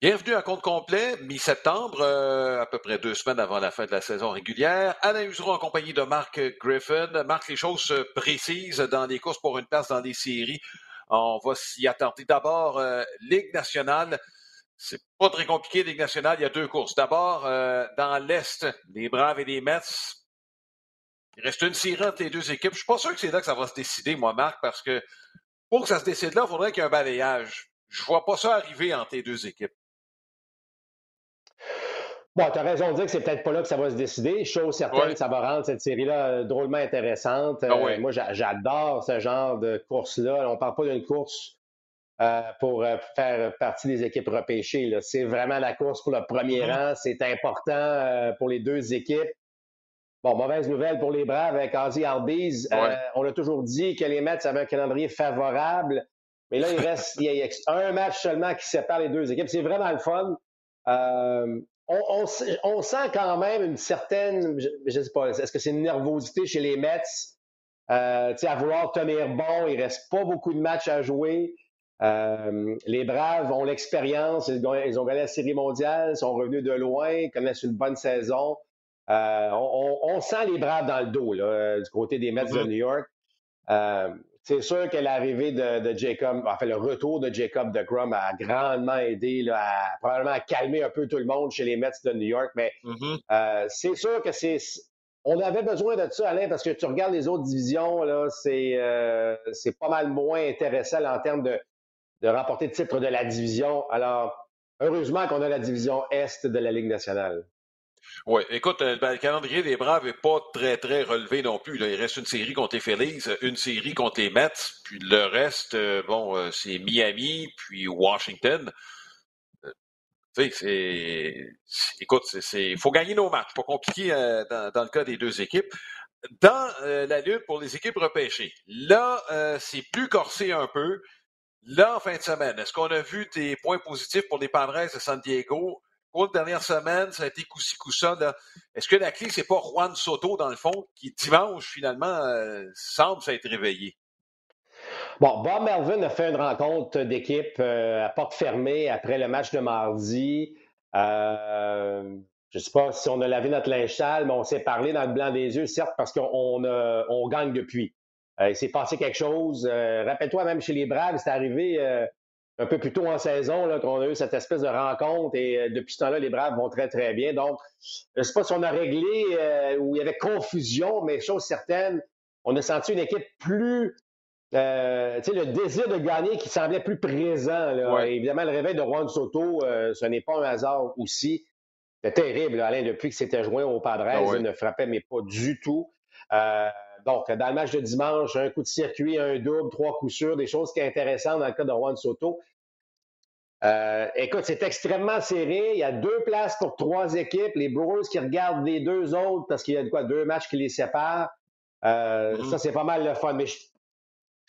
Bienvenue à compte complet, mi-septembre, euh, à peu près deux semaines avant la fin de la saison régulière. Alain Usereau en compagnie de Marc Griffin. Marc, les choses se précisent dans les courses pour une place dans les séries. On va s'y attarder. D'abord, euh, Ligue nationale. C'est pas très compliqué, Ligue nationale. Il y a deux courses. D'abord, euh, dans l'Est, les Braves et les Mets. Il reste une série entre les deux équipes. Je suis pas sûr que c'est là que ça va se décider, moi, Marc, parce que pour que ça se décide là, il faudrait qu'il y ait un balayage. Je vois pas ça arriver entre les deux équipes. Bon, tu as raison de dire que c'est peut-être pas là que ça va se décider. Chose certaine, ça va rendre cette série-là euh, drôlement intéressante. Ah euh, moi, j'adore ce genre de course-là. On ne parle pas d'une course euh, pour faire partie des équipes repêchées. C'est vraiment la course pour le premier mm-hmm. rang. C'est important pour les deux équipes. Bon, mauvaise nouvelle pour les Braves avec Ozzy Albies. on a toujours dit que les Mets avaient un calendrier favorable. Mais là, il reste il y a un match seulement qui sépare les deux équipes. C'est vraiment le fun on, sent quand même une certaine, je, ne sais pas, est-ce que c'est une nervosité chez les Mets? Euh, à vouloir tenir bon, il reste pas beaucoup de matchs à jouer. Euh, les Braves ont l'expérience, ils, ont gagné la Série mondiale, sont revenus de loin, connaissent une bonne saison. Euh, on, sent les Braves dans le dos là, du côté des Mets de mm-hmm. New York. C'est sûr que l'arrivée de, Jacob, en fait, le retour de Jacob de Grum a grandement aidé là, à probablement calmer un peu tout le monde chez les Mets de New York. Mais mm-hmm. euh, c'est sûr que c'est. On avait besoin de ça, Alain, parce que tu regardes les autres divisions, là, c'est, euh, c'est pas mal moins intéressant en termes de, de remporter le titre de la division. Alors, heureusement qu'on a la division Est de la Ligue nationale. Oui, écoute, euh, ben, le calendrier des Braves n'est pas très, très relevé non plus. Il reste une série contre les Phillies, une série contre les Mets, puis le reste, euh, bon, euh, c'est Miami, puis Washington. C'est. Écoute, il faut gagner nos matchs. Pas compliqué dans, le cas des deux équipes. Dans la lutte pour les équipes repêchées, là, c'est plus corsé un peu. Là, en fin de semaine, est-ce qu'on a vu des points positifs pour les Padres de San Diego? Pour dernière semaine, ça a été coup-ci, coup-ça. Est-ce que la clé, c'est pas Juan Soto, dans le fond, qui dimanche, finalement, euh, semble s'être réveillé? Bon, Bob Melvin a fait une rencontre d'équipe euh, à porte fermée après le match de mardi. Euh, je ne sais pas si on a lavé notre linge sale, mais on s'est parlé dans le blanc des yeux, certes, parce qu'on on gagne depuis. il s'est passé quelque chose. Rappelle-toi, même chez les Braves, c'est arrivé un peu plus tôt en saison qu'on a eu cette espèce de rencontre et euh, depuis ce temps-là, les Braves vont très, très bien. Donc, je ne sais pas si on a réglé euh, où il y avait confusion, mais chose certaine, on a senti une équipe plus. Euh, tu sais, le désir de gagner qui semblait plus présent. Évidemment, le réveil de Juan Soto, ce n'est pas un hasard aussi. C'était terrible, Alain, depuis que c'était joint au Padres, ah il ne frappait, mais pas du tout. Donc, dans le match de dimanche, un coup de circuit, un double, trois coups sûrs, des choses qui sont intéressantes dans le cas de Juan Soto. Euh, écoute, c'est extrêmement serré. Il y a deux places pour trois équipes. Les Brewers qui regardent les deux autres parce qu'il y a quoi, deux matchs qui les séparent. Euh, mm-hmm. Ça, c'est pas mal le fun. Mais je,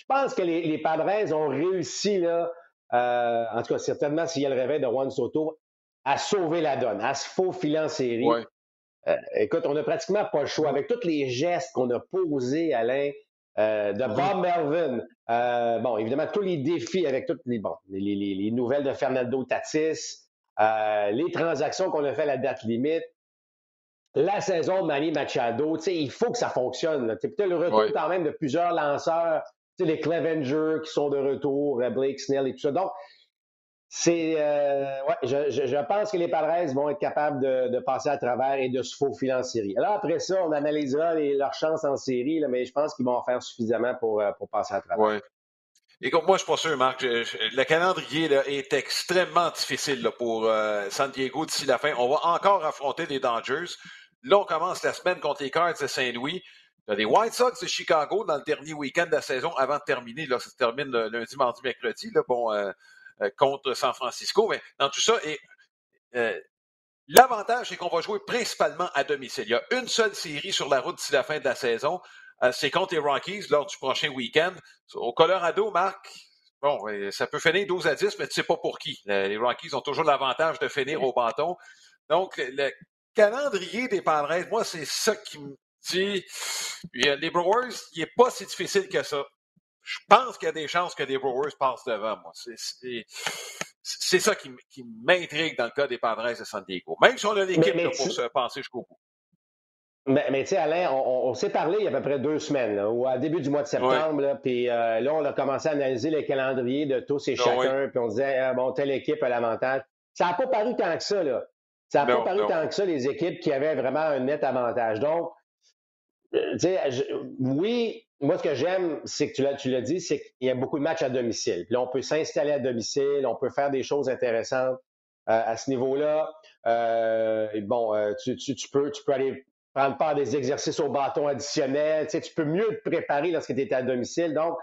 pense que les, Padres ont réussi, là, euh, en tout cas, certainement s'il y a le réveil de Juan Soto, à sauver la donne, à se faufiler en série. Écoute, on n'a pratiquement pas le choix. Avec tous les gestes qu'on a posés, Alain, euh, de Bob Melvin. Euh, bon, évidemment, tous les défis avec toutes les, bon, les, nouvelles de Fernando Tatis, euh, les transactions qu'on a fait à la date limite, la saison de Manny Machado, il faut que ça fonctionne. Peut-être le retour quand même de plusieurs lanceurs, les Clevenger qui sont de retour, Blake Snell et tout ça. Donc, c'est, euh, ouais, je, je, pense que les Padres vont être capables de, passer à travers et de se faufiler en série. Alors après ça, on analysera leurs chances en série, là, mais je pense qu'ils vont en faire suffisamment pour, euh, pour passer à travers. Ouais. Écoute, moi, je suis pas sûr, Marc. le calendrier là, est extrêmement difficile pour euh, San Diego d'ici la fin. On va encore affronter les Dodgers. Là, on commence la semaine contre les Cards de Saint-Louis. Il y a les White Sox de Chicago dans le dernier week-end de la saison avant de terminer. Là, ça se termine lundi, mardi, mercredi. Là, bon, contre San Francisco. Mais dans tout ça, et euh, l'avantage, c'est qu'on va jouer principalement à domicile. Il y a une seule série sur la route d'ici la fin de la saison. Euh, c'est contre les Rockies lors du prochain week-end. Au Colorado, Marc, bon, ça peut finir 12 à 10, mais tu sais pas pour qui. Les Rockies ont toujours l'avantage de finir au bâton. Donc, le calendrier des Padres, moi, c'est ça qui me dit. Les Brewers, il n'est pas si difficile que ça je pense qu'il y a des chances que les Brewers passent devant moi. c'est ça qui, m'intrigue dans le cas des Padres de San Diego. Même si on a l'équipe pour se penser jusqu'au bout. Mais, mais tu sais, Alain, on, s'est parlé il y a à peu près deux semaines, ou à début du mois de septembre, puis euh, là, on a commencé à analyser les calendriers de tous et ah chacun, puis on disait, ah, bon, telle équipe a l'avantage. Ça n'a pas paru tant que ça, là. Ça n'a pas paru tant que ça, les équipes qui avaient vraiment un net avantage. Donc, euh, tu sais, oui, moi, ce que j'aime, c'est que tu l'as, tu l'as dit, c'est qu'il y a beaucoup de matchs à domicile. Puis là, on peut s'installer à domicile, on peut faire des choses intéressantes euh, à ce niveau-là. Euh, bon, euh, tu, tu, peux, tu peux aller prendre part des exercices au bâton additionnel. Tu, sais, tu peux mieux te préparer lorsque tu es à domicile. Donc,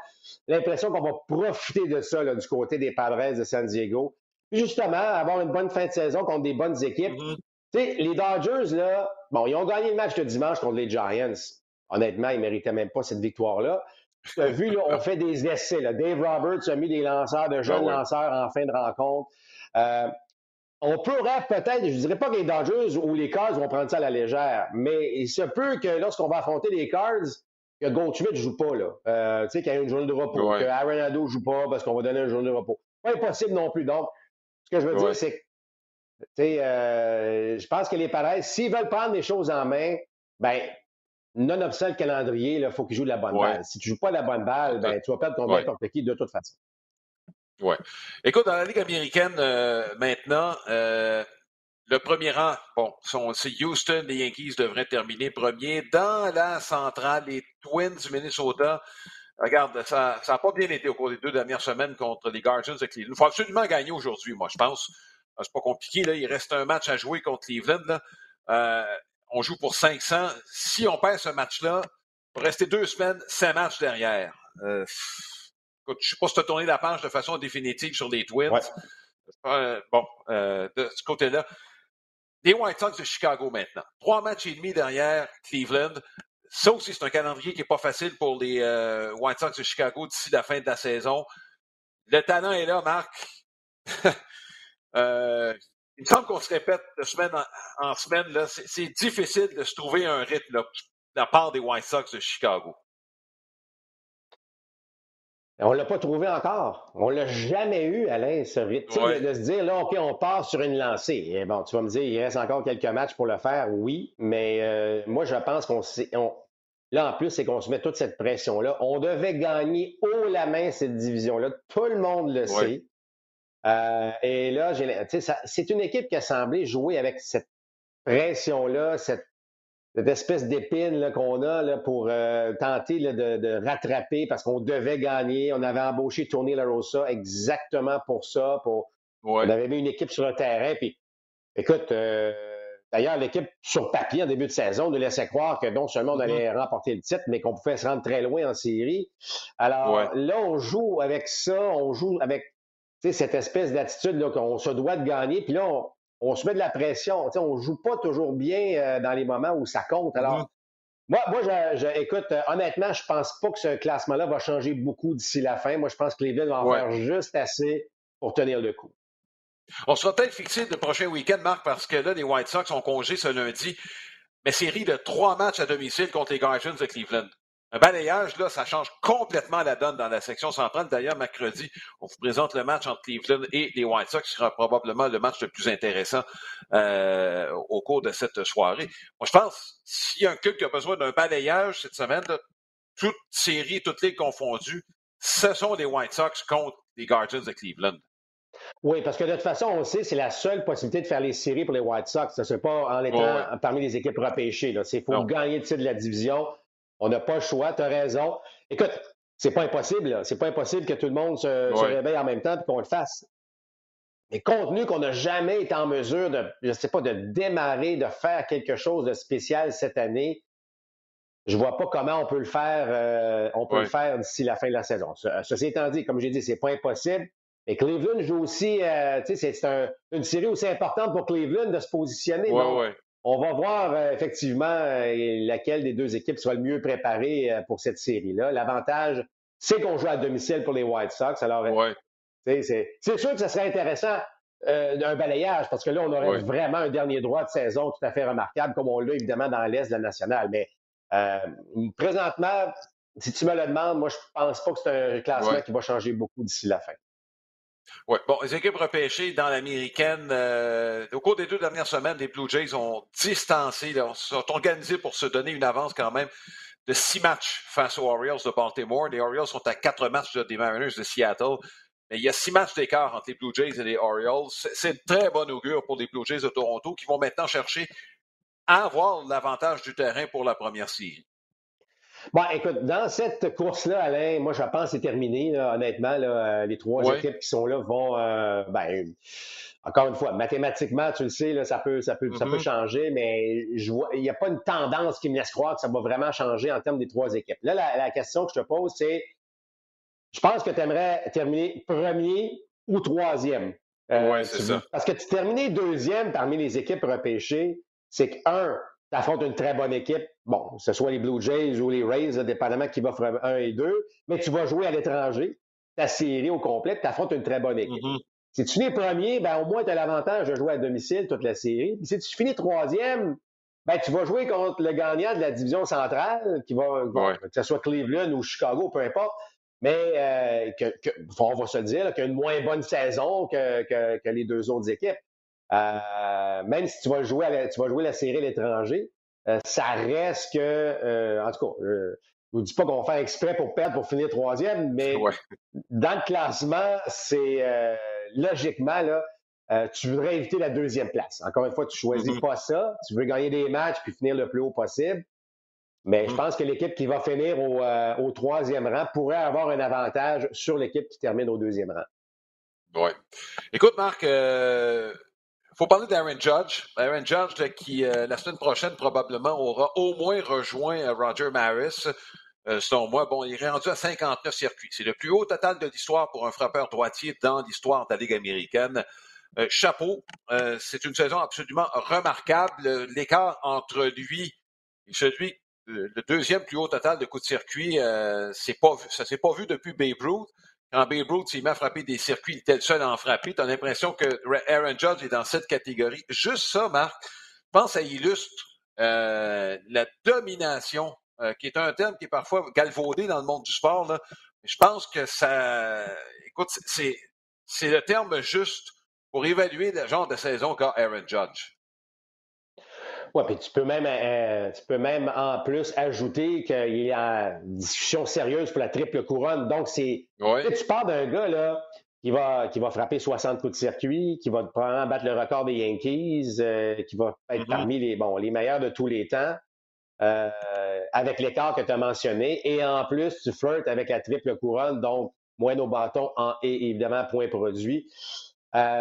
l'impression qu'on va profiter de ça là, du côté des Padres de San Diego. Puis justement, avoir une bonne fin de saison contre des bonnes équipes. Mm-hmm. Tu sais, les Dodgers, là, bon, ils ont gagné le match de dimanche contre les Giants. Honnêtement, ils ne méritaient même pas cette victoire-là. Tu as vu, là, on fait des essais. Là. Dave Roberts a mis des lanceurs, de jeunes ah lanceurs en fin de rencontre. Euh, on pourrait peut-être, je ne dirais pas que les Dodgers ou les Cards vont prendre ça à la légère, mais il se peut que lorsqu'on va affronter les Cards, que Goldschmidt ne joue pas, là. Euh, tu sais, qu'il y a une journée de repos, que Arenado ne joue pas parce qu'on va donner une journée de repos. Pas impossible non plus. Donc, ce que je veux dire, c'est que, tu sais, euh, je pense que les pareils, s'ils veulent prendre les choses en main, ben, non-obstant le calendrier, il faut qu'ils jouent la bonne balle. Si tu ne joues pas la bonne balle, ben, tu vas perdre contre n'importe qui de toute façon. Oui. Écoute, dans la Ligue américaine, euh, maintenant, euh, le premier rang, bon, c'est Houston, les Yankees devraient terminer premier. Dans la centrale, les Twins du Minnesota, regarde, ça n'a pas bien été au cours des deux dernières semaines contre les Guardians de Cleveland. Il faut absolument gagner aujourd'hui, moi, je pense. C'est pas compliqué, là. Il reste un match à jouer contre Cleveland. Là. Euh, on joue pour 500. Si on perd ce match-là, pour rester deux semaines, cinq matchs derrière. Euh, écoute, je ne sais pas si tu as tourné la page de façon définitive sur les Twins. Euh, bon, euh, de ce côté-là. Les White Sox de Chicago maintenant. Trois matchs et demi derrière Cleveland. Ça aussi, c'est un calendrier qui n'est pas facile pour les White Sox de Chicago d'ici la fin de la saison. Le talent est là, Marc. il me semble qu'on se répète de semaine en, semaine. Là, c'est, difficile de se trouver un rythme là, de la part des White Sox de Chicago. On ne l'a pas trouvé encore. On ne l'a jamais eu, Alain, ce rythme. De, se dire, là, OK, on part sur une lancée. Et bon, tu vas me dire, il reste encore quelques matchs pour le faire, oui, mais euh, moi, je pense qu'on Là, en plus, c'est qu'on se met toute cette pression-là. On devait gagner haut la main cette division-là. Tout le monde le sait. Euh, et là, c'est une équipe qui a semblé jouer avec cette pression-là, cette, espèce d'épine qu'on a là, pour euh, tenter de, rattraper parce qu'on devait gagner. On avait embauché Tony La Rosa exactement pour ça. Pour, On avait mis une équipe sur le terrain. Puis, écoute, euh, d'ailleurs, l'équipe sur papier en début de saison nous laissait croire que non seulement on allait mm-hmm. remporter le titre, mais qu'on pouvait se rendre très loin en série. Alors là, on joue avec ça, on joue avec cette espèce d'attitude qu'on se doit de gagner, puis là, on, se met de la pression. On ne joue pas toujours bien euh, dans les moments où ça compte. Alors, mm-hmm. moi, moi je, écoute, euh, honnêtement, je pense pas que ce classement-là va changer beaucoup d'ici la fin. Moi, je pense que les villes vont en faire juste assez pour tenir le coup. On sera peut-être fixé le prochain week-end, Marc, parce que là, les White Sox ont congé ce lundi. Mais série de trois matchs à domicile contre les Guardians de Cleveland. Un balayage, là, ça change complètement la donne dans la section centrale. D'ailleurs, mercredi, on vous présente le match entre Cleveland et les White Sox, qui sera probablement le match le plus intéressant euh, au cours de cette soirée. Moi, je pense, s'il y a un club qui a besoin d'un balayage cette semaine, toute série, toutes les confondues, ce sont les White Sox contre les Guardians de Cleveland. Oui, parce que de toute façon, on sait c'est la seule possibilité de faire les séries pour les White Sox. Ce n'est pas en étant parmi les équipes repêchées. Il faut gagner le titre de la division. On n'a pas le choix, tu as raison. Écoute, c'est pas impossible, c'est pas impossible que tout le monde se, réveille en même temps et qu'on le fasse. Mais compte tenu qu'on n'a jamais été en mesure de, je sais pas, de démarrer, de faire quelque chose de spécial cette année, je vois pas comment on peut le faire, euh, on peut le faire d'ici la fin de la saison. Ceci étant dit, comme j'ai dit, c'est pas impossible. Et Cleveland joue aussi, euh, tu sais, c'est une série aussi importante pour Cleveland de se positionner. On va voir euh, effectivement euh, laquelle des deux équipes soit le mieux préparée euh, pour cette série-là. L'avantage, c'est qu'on joue à domicile pour les White Sox. Alors, c'est sûr que ce serait intéressant d'un balayage parce que là, on aurait vraiment un dernier droit de saison tout à fait remarquable, comme on l'a évidemment dans l'Est de la nationale. Mais présentement, si tu me le demandes, moi, je pense pas que c'est un classement qui va changer beaucoup d'ici la fin. Oui, bon, les équipes repêchées dans l'américaine, euh, au cours des deux dernières semaines, les Blue Jays ont distancé, là, sont organisés pour se donner une avance quand même de six matchs face aux Orioles de Baltimore. Les Orioles sont à quatre matchs des Mariners de Seattle. Mais il y a six matchs d'écart entre les Blue Jays et les Orioles. C'est une très bonne augure pour les Blue Jays de Toronto qui vont maintenant chercher à avoir l'avantage du terrain pour la première série. Bon, écoute, dans cette course-là, Alain, moi, je pense que c'est terminé, honnêtement. Euh, les trois équipes qui sont là vont, euh, ben, encore une fois, mathématiquement, tu le sais, ça, peut, ça, peut, ça peut mm-hmm. changer, mais je vois, il n'y a pas une tendance qui me laisse croire que ça va vraiment changer en termes des trois équipes. Là, la, question que je te pose, c'est, je pense que tu aimerais terminer premier ou troisième. Euh, oui, c'est ça. Parce que tu terminer deuxième parmi les équipes repêchées, c'est que, un, affrontes une très bonne équipe, bon, que ce soit les Blue Jays ou les Rays, dépendamment qui va faire un et deux, mais tu vas jouer à l'étranger, ta série au complet, tu affrontes une très bonne équipe. Mm-hmm. Si tu finis premier, ben, au moins tu as l'avantage de jouer à domicile toute la série. Puis si tu finis troisième, ben, tu vas jouer contre le gagnant de la division centrale, qui va, que ce soit Cleveland ou Chicago, peu importe, mais euh, que, on va se dire qu'il a une moins bonne saison que, que les deux autres équipes. Euh, même si tu vas jouer, la, tu vas jouer la série à l'étranger, euh, ça reste que, euh, en tout cas, je ne vous dis pas qu'on va faire exprès pour perdre pour finir troisième, mais dans le classement, c'est logiquement là, tu voudrais éviter la deuxième place. Encore une fois, tu choisis mm-hmm. pas ça. Tu veux gagner des matchs puis finir le plus haut possible. Mais je mm. pense que l'équipe qui va finir au, au, troisième rang pourrait avoir un avantage sur l'équipe qui termine au deuxième rang. Oui. Écoute, Marc, il faut parler d'Aaron Judge. Aaron Judge qui, euh, la semaine prochaine, probablement, aura au moins rejoint euh, Roger Maris. Euh, selon moi, bon, il est rendu à 59 circuits. C'est le plus haut total de l'histoire pour un frappeur droitier dans l'histoire de la Ligue américaine. chapeau, c'est une saison absolument remarquable. L'écart entre lui et celui, le deuxième plus haut total de coups de circuit, c'est pas, ça s'est pas vu depuis Babe Ruth quand Babe Ruth à frapper des circuits, il était le seul à en frapper. Tu as l'impression que Aaron Judge est dans cette catégorie. Juste ça, Marc, je pense que ça illustre euh, la domination, euh, qui est un terme qui est parfois galvaudé dans le monde du sport. Là. Je pense que ça. Écoute, c'est, c'est le terme juste pour évaluer le genre de saison qu'a Aaron Judge. Oui, puis tu peux même euh, tu peux même en plus ajouter qu'il y a une discussion sérieuse pour la triple couronne. Donc, c'est. Tu parles d'un gars là, qui va, qui va frapper 60 coups de circuit, qui va probablement battre le record des Yankees, euh, qui va être mm-hmm. parmi les, bon, les meilleurs de tous les temps, euh, avec l'écart que tu as mentionné. Et en plus, tu flirtes avec la triple couronne, donc moins au bâton en, et évidemment point produit.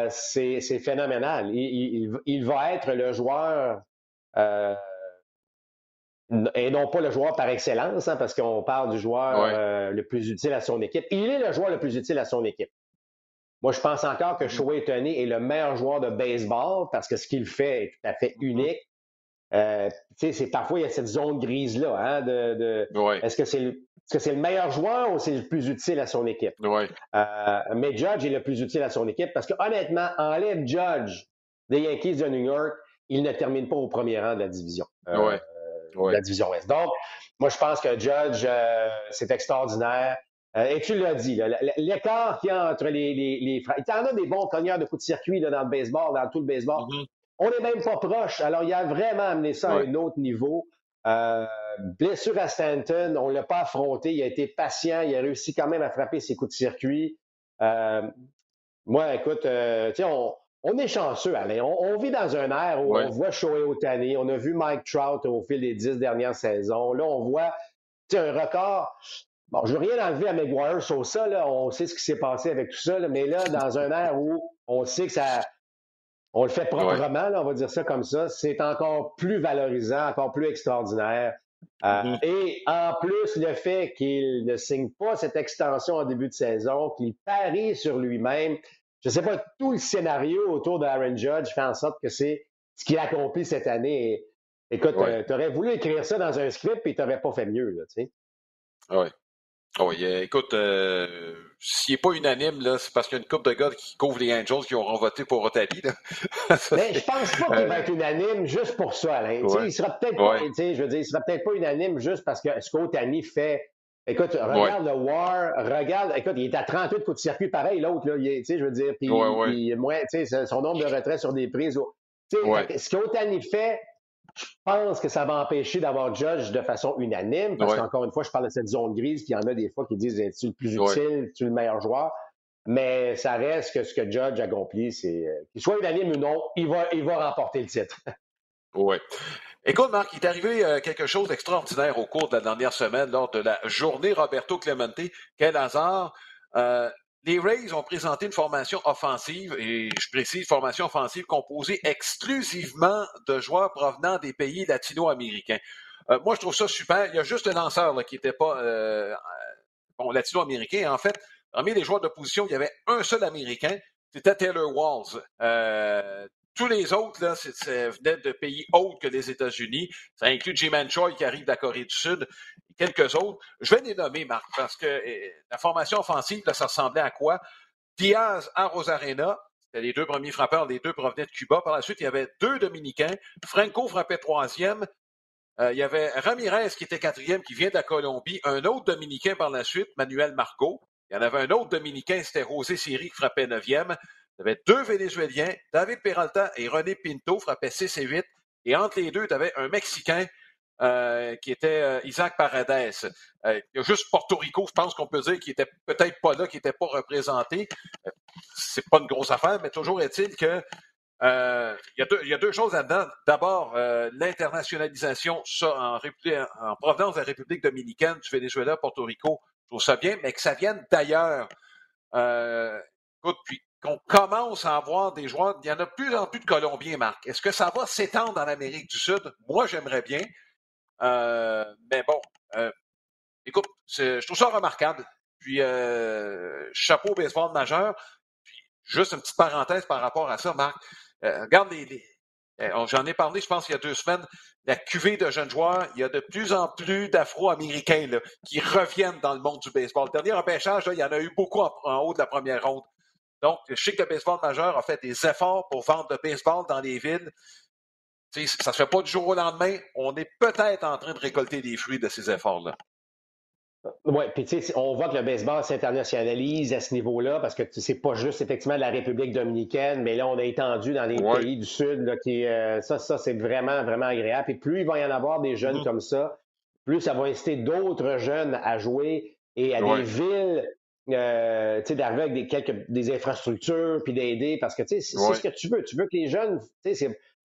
c'est phénoménal. il, va être le joueur euh, et non pas le joueur par excellence, hein, parce qu'on parle du joueur euh, le plus utile à son équipe. Il est le joueur le plus utile à son équipe. Moi, je pense encore que mm-hmm. Shohei Tony est le meilleur joueur de baseball parce que ce qu'il fait est tout à fait mm-hmm. unique. Euh, c'est parfois il y a cette zone grise là, hein, de, est-ce que c'est le, est-ce que c'est le meilleur joueur ou c'est le plus utile à son équipe? mais Judge est le plus utile à son équipe parce que honnêtement, enlève Judge des Yankees de New York, il ne termine pas au premier rang de la division. Euh, la division Ouest. Donc, moi, je pense que Judge, euh, c'est extraordinaire. Euh, et tu l'as dit, l'écart qu'il y a entre les, les, les Il y en a des bons cogneurs de coups de circuit dans le baseball, dans tout le baseball. Mm-hmm. On n'est même pas proche. Alors, il a vraiment amené ça à un autre niveau. blessure à Stanton, on ne l'a pas affronté. Il a été patient. Il a réussi quand même à frapper ses coups de circuit. moi, écoute, tu sais, on, on est chanceux, Alain. On, vit dans un air où on voit Shohei Otani, on a vu Mike Trout au fil des dix dernières saisons. Là, on voit un record. Bon, je veux rien enlever à McGuire sur ça, là. on sait ce qui s'est passé avec tout ça, mais là, dans un air où on sait que ça. On le fait proprement, on va dire ça comme ça. C'est encore plus valorisant, encore plus extraordinaire. Euh, mm-hmm. Et en plus, le fait qu'il ne signe pas cette extension en début de saison, qu'il parie sur lui-même, je ne sais pas, tout le scénario autour d'Aaron Judge fait en sorte que c'est ce qu'il a accompli cette année. écoute, euh, tu aurais voulu écrire ça dans un script et tu n'aurais pas fait mieux, là, tu sais. Oui. Oui, euh, écoute, euh, s'il n'est pas unanime, là, c'est parce qu'il y a une couple de gars qui couvrent les Angels qui auront voté pour Otali. Mais je pense pas qu'il va être unanime juste pour ça, Alain. Il sera peut-être pas, je veux dire, il sera peut-être pas unanime juste parce que ce qu'Otani fait Écoute, regarde le War, regarde, écoute, il est à 38 coups de circuit pareil, l'autre, là, tu sais, je veux dire, puis il, son nombre de retraits sur des prises. sais, Ce qu'Otani fait, je pense que ça va empêcher d'avoir Judge de façon unanime, parce qu'encore une fois, je parle de cette zone grise, puis il y en a des fois qui disent es-tu le plus utile, es-tu le meilleur joueur? Mais ça reste que ce que Judge accomplit, c'est euh, qu'il soit unanime ou non, il va, il va remporter le titre. oui. Écoute, Marc, il est arrivé euh, quelque chose d'extraordinaire au cours de la dernière semaine lors de la journée Roberto Clemente. Quel hasard! Euh, les Rays ont présenté une formation offensive, et je précise formation offensive composée exclusivement de joueurs provenant des pays latino-américains. Euh, moi, je trouve ça super. Il y a juste le lanceur qui n'était pas bon, latino-américain. En fait, parmi les joueurs de position, il y avait un seul Américain, c'était Taylor Walls. Tous les autres, là, venaient de pays autres que les États-Unis. Ça inclut Jiman Choi qui arrive de la Corée du Sud et quelques autres. Je vais les nommer, Marc, parce que eh, la formation offensive, là, ça ressemblait à quoi? Diaz à Rosarena, c'était les deux premiers frappeurs, les deux provenaient de Cuba. Par la suite, il y avait deux Dominicains. Franco frappait troisième. Euh, il y avait Ramirez qui était quatrième, qui vient de la Colombie. Un autre Dominicain par la suite, Manuel Margot. Il y en avait un autre Dominicain, c'était José Siri qui frappait neuvième. Tu avais deux Vénézuéliens, David Peralta et René Pinto frappaient 6 et 8. Et entre les deux, tu avais un Mexicain euh, qui était euh, Isaac Paredes. Euh, il y a juste Porto Rico, je pense qu'on peut dire, qui était peut-être pas là, qui n'était pas représenté. c'est pas une grosse affaire, mais toujours est-il que il, y a deux, choses là-dedans. D'abord, l'internationalisation en, en, provenance de la République dominicaine, du Venezuela, Porto Rico, je trouve ça bien, mais que ça vienne d'ailleurs. écoute, puis qu'on commence à avoir des joueurs. Il y en a de plus en plus de Colombiens, Marc. Est-ce que ça va s'étendre en Amérique du Sud? Moi, j'aimerais bien. Euh, mais bon, euh, écoute, je trouve ça remarquable. Puis, euh, chapeau baseball majeur. Puis, juste une petite parenthèse par rapport à ça, Marc. regarde les, J'en ai parlé, je pense, il y a deux semaines. La cuvée de jeunes joueurs, il y a de plus en plus d'Afro-Américains qui reviennent dans le monde du baseball. Le dernier empêchage, il y en a eu beaucoup en, haut de la première ronde. Donc, je sais que le baseball majeur a fait des efforts pour vendre le baseball dans les villes. ça ne se fait pas du jour au lendemain. On est peut-être en train de récolter des fruits de ces efforts-là. Oui, puis tu sais, on voit que le baseball s'internationalise à ce niveau-là parce que c'est pas juste effectivement la République dominicaine, mais là, on a étendu dans les pays du Sud. Là, qui, euh, ça, ça c'est vraiment, vraiment agréable. Et plus il va y en avoir des jeunes mm-hmm. comme ça, plus ça va inciter d'autres jeunes à jouer et à des villes euh, d'arriver avec des, quelques, des infrastructures, puis d'aider, parce que c'est ce que tu veux. Tu veux que les jeunes,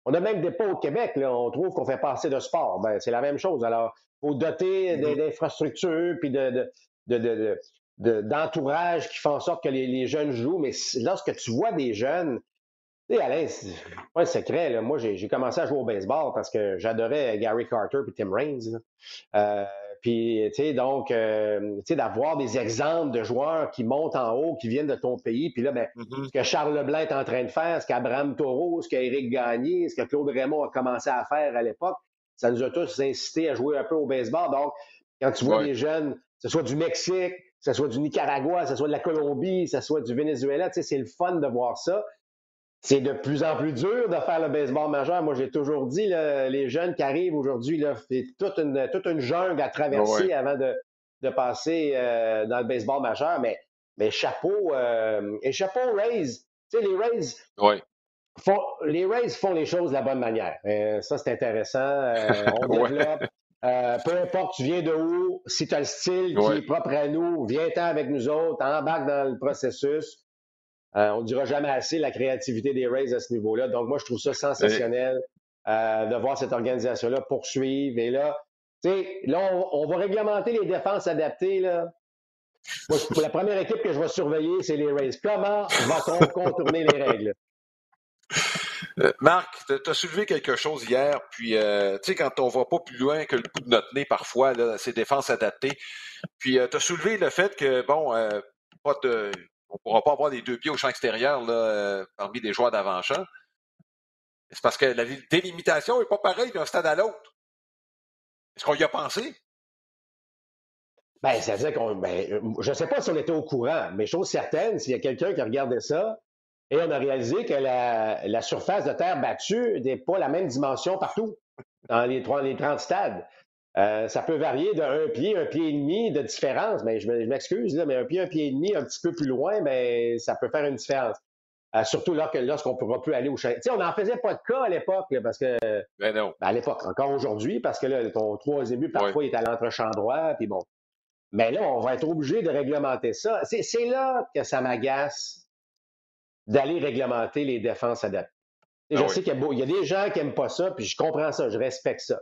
on a même des pas au Québec, là, on trouve qu'on fait pas assez de sport. Ben, c'est la même chose. Alors, il faut doter mm-hmm. d'infrastructures, puis de, de, d'entourage qui font en sorte que les, jeunes jouent. Mais lorsque tu vois des jeunes, tu sais, Alain, c'est pas un secret. Là. Moi, j'ai, commencé à jouer au baseball parce que j'adorais Gary Carter et Tim Raines. Euh, puis, tu sais, donc, euh, tu sais, d'avoir des exemples de joueurs qui montent en haut, qui viennent de ton pays. Puis là, ben, mm-hmm. ce que Charles Leblanc est en train de faire, ce qu'Abraham Taureau, ce qu'Éric Gagné, ce que Claude Raymond a commencé à faire à l'époque, ça nous a tous incité à jouer un peu au baseball. Donc, quand tu vois les jeunes, que ce soit du Mexique, que ce soit du Nicaragua, que ce soit de la Colombie, que ce soit du Venezuela, tu sais, c'est le fun de voir ça. C'est de plus en plus dur de faire le baseball majeur. Moi, j'ai toujours dit, les jeunes qui arrivent aujourd'hui, c'est toute une, toute une jungle à traverser avant de, de passer euh, dans le baseball majeur. Mais, mais chapeau, euh, et chapeau Rays. Tu sais, les Rays, font, les Rays font les choses de la bonne manière. Euh, ça, c'est intéressant. on développe. peu importe, tu viens de où, si tu as le style qui est propre à nous, viens-t'en avec nous autres, embarque dans le processus. Euh, on ne dira jamais assez la créativité des Rays à ce niveau-là. Donc, moi, je trouve ça sensationnel euh, de voir cette organisation-là poursuivre. Et là, tu sais, là, on, va réglementer les défenses adaptées. Là. Moi, la première équipe que je vais surveiller, c'est les Rays. Comment va-t-on contourner les règles? Euh, Marc, tu as soulevé quelque chose hier, puis tu sais, quand on va pas plus loin que le coup de notre nez parfois, là, ces défenses adaptées, puis tu as soulevé le fait que, bon, pas de, on ne pourra pas avoir les deux pieds au champ extérieur là, euh, parmi les joueurs d'avant-champ. C'est parce que la délimitation n'est pas pareille d'un stade à l'autre. Est-ce qu'on y a pensé? Ben, c'est-à-dire qu'on. Ben, je ne sais pas si on était au courant, mais chose certaine, s'il y a quelqu'un qui a regardé ça, et on a réalisé que la, surface de terre battue n'est pas la même dimension partout, dans les, les 30 stades. Euh, ça peut varier d'un pied, un pied et demi de différence. Mais je m'excuse, mais un pied, un pied et demi, un petit peu plus loin, mais ça peut faire une différence. Euh, surtout lorsqu'on ne pourra plus aller au champ. on n'en faisait pas de cas à l'époque, parce que. Ben non. Ben, à l'époque, encore aujourd'hui, parce que là, ton troisième but, parfois, il est à l'entre-champ droit, puis bon. Mais là, on va être obligé de réglementer ça. C'est là que ça m'agace d'aller réglementer les défenses adaptées. je ah sais qu'il y, a des gens qui n'aiment pas ça, puis je comprends ça, je respecte ça.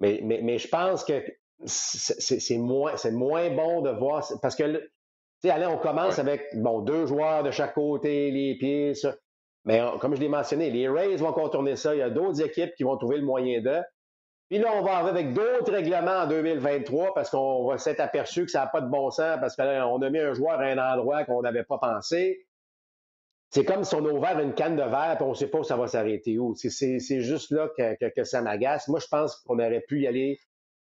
Mais, mais, mais je pense que c'est moins, moins bon de voir. Parce que, tu sais, allez, on commence avec bon, deux joueurs de chaque côté, les pieds, ça. Mais comme je l'ai mentionné, les Rays vont contourner ça. Il y a d'autres équipes qui vont trouver le moyen de. Puis là, on va arriver avec d'autres règlements en 2023 parce qu'on va s'être aperçu que ça n'a pas de bon sens parce qu'on a mis un joueur à un endroit qu'on n'avait pas pensé. C'est comme si on a ouvert une canne de verre et on ne sait pas où ça va s'arrêter où. C'est juste là que, ça m'agace. Moi, je pense qu'on aurait pu y aller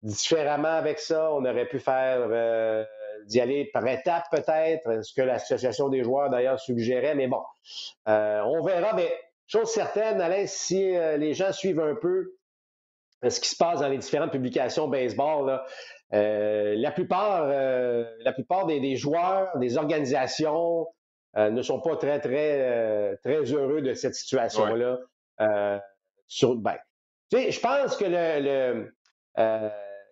différemment avec ça. On aurait pu faire euh, d'y aller par étapes peut-être, ce que l'association des joueurs d'ailleurs suggérait. Mais bon, euh, on verra. Mais chose certaine, Alain, si euh, les gens suivent un peu ce qui se passe dans les différentes publications baseball, la plupart, la plupart des joueurs, des organisations, euh, ne sont pas très, très, euh, très heureux de cette situation-là. Euh, ben, je pense que le,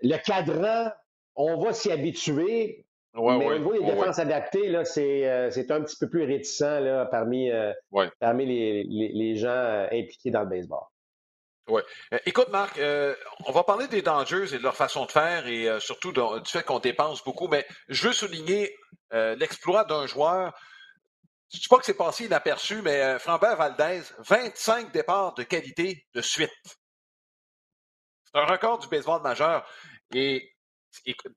le, cadran, on va s'y habituer. mais au niveau des défenses adaptées, là, c'est, un petit peu plus réticent là, parmi, parmi les, les, gens impliqués dans le baseball. Oui. écoute, Marc, on va parler des Dangers et de leur façon de faire et surtout du fait qu'on dépense beaucoup, mais je veux souligner l'exploit d'un joueur je ne dis pas que c'est passé inaperçu, mais euh, Valdez, 25 départs de qualité de suite. C'est un record du baseball majeur. Et,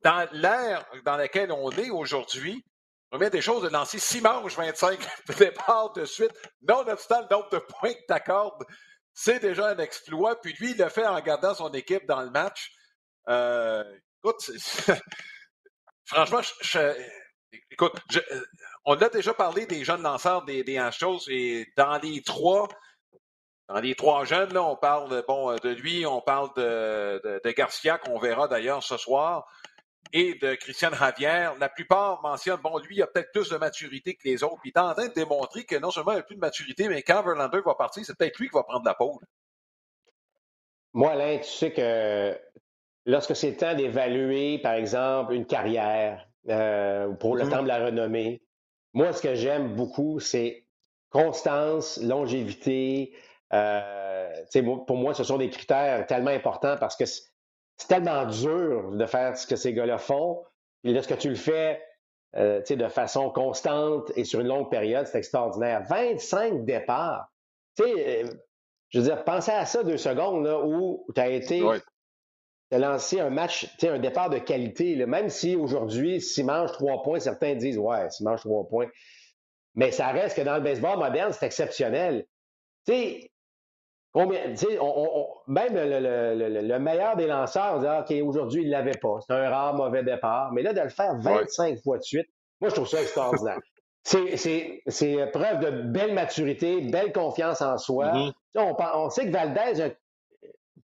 dans l'ère dans laquelle on est aujourd'hui, on met des choses de lancer 6 manches, 25 départs de suite, nonobstant le nombre de points que tu accordes, c'est déjà un exploit. Puis lui, il le fait en gardant son équipe dans le match. Euh, écoute, franchement, écoute, je, on a déjà parlé des jeunes lanceurs des, des Astros et dans les trois, dans les trois jeunes, là, on parle bon, de lui, on parle de, de, Garcia, qu'on verra d'ailleurs ce soir, et de Christian Javier. La plupart mentionnent, bon, lui, il a peut-être plus de maturité que les autres. Puis il est en train de démontrer que non seulement il a plus de maturité, mais quand Verlander va partir, c'est peut-être lui qui va prendre la pôle. Moi, Alain, tu sais que lorsque c'est le temps d'évaluer, par exemple, une carrière euh, pour le mm-hmm. temps de la renommée, moi, ce que j'aime beaucoup, c'est constance, longévité. Euh, pour moi, ce sont des critères tellement importants parce que c'est tellement dur de faire ce que ces gars-là font. Et lorsque tu le fais euh, de façon constante et sur une longue période, c'est extraordinaire. 25 départs. Euh, je veux dire, pensez à ça deux secondes là, où tu as été de lancer un match, un départ de qualité. Même si aujourd'hui, s'il mange trois points, certains disent Ouais, s'il mange trois points. Mais ça reste que dans le baseball moderne, c'est exceptionnel. Tu sais, combien, même le, meilleur des lanceurs, on dit ah, OK, aujourd'hui, il ne l'avait pas. C'est un rare mauvais départ. Mais là, de le faire 25 fois de suite, moi, je trouve ça extraordinaire. c'est preuve de belle maturité, belle confiance en soi. Mm-hmm. on, on, sait que Valdez